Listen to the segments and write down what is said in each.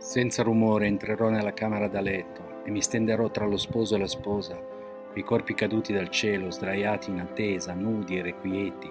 Senza rumore entrerò nella camera da letto e mi stenderò tra lo sposo e la sposa, quei corpi caduti dal cielo, sdraiati in attesa, nudi e requieti,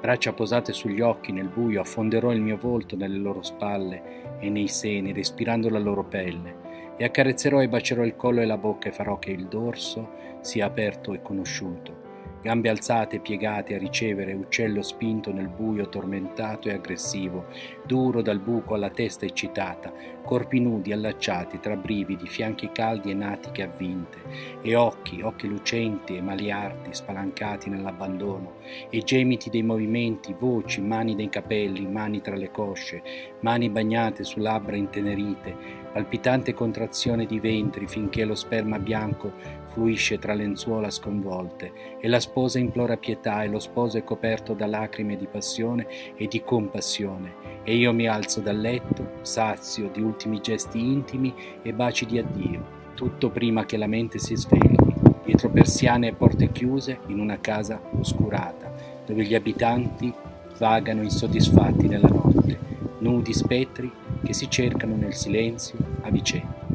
braccia posate sugli occhi nel buio, affonderò il mio volto nelle loro spalle e nei seni, respirando la loro pelle, e accarezzerò e bacerò il collo e la bocca e farò che il dorso sia aperto e conosciuto. Gambe alzate e piegate a ricevere, uccello spinto nel buio tormentato e aggressivo, duro dal buco alla testa eccitata, corpi nudi allacciati tra brividi, fianchi caldi e natiche avvinte, e occhi, occhi lucenti e maliardi spalancati nell'abbandono, e gemiti dei movimenti, voci, mani dei capelli, mani tra le cosce, mani bagnate su labbra intenerite, palpitante contrazione di ventri finché lo sperma bianco fluisce tra lenzuola sconvolte e la sposa implora pietà e lo sposo è coperto da lacrime di passione e di compassione e io mi alzo dal letto, sazio di ultimi gesti intimi e baci di addio, tutto prima che la mente si svegli, dietro persiane e porte chiuse in una casa oscurata, dove gli abitanti vagano insoddisfatti nella notte, nudi spettri che si cercano nel silenzio a vicenda.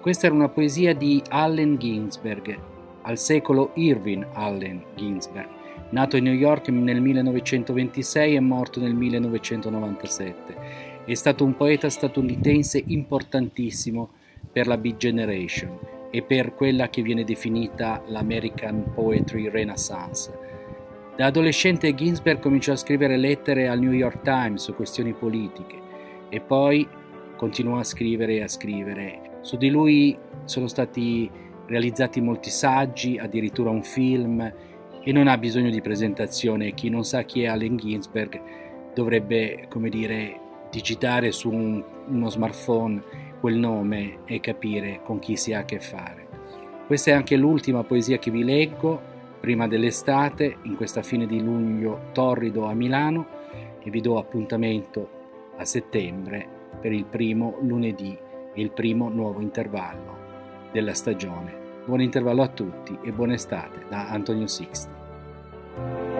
Questa era una poesia di Allen Ginsberg, al secolo Irving Allen Ginsberg, nato a New York nel 1926 e morto nel 1997. È stato un poeta statunitense importantissimo per la Big Generation e per quella che viene definita l'American Poetry Renaissance. Da adolescente Ginsberg cominciò a scrivere lettere al New York Times su questioni politiche e poi continuò a scrivere e a scrivere su di lui sono stati realizzati molti saggi, addirittura un film e non ha bisogno di presentazione. Chi non sa chi è Allen Ginsberg dovrebbe, come dire, digitare su un, uno smartphone quel nome e capire con chi si ha a che fare. Questa è anche l'ultima poesia che vi leggo prima dell'estate, in questa fine di luglio torrido a Milano e vi do appuntamento a settembre per il primo lunedì il primo nuovo intervallo della stagione. Buon intervallo a tutti e buona estate da Antonio Sixti.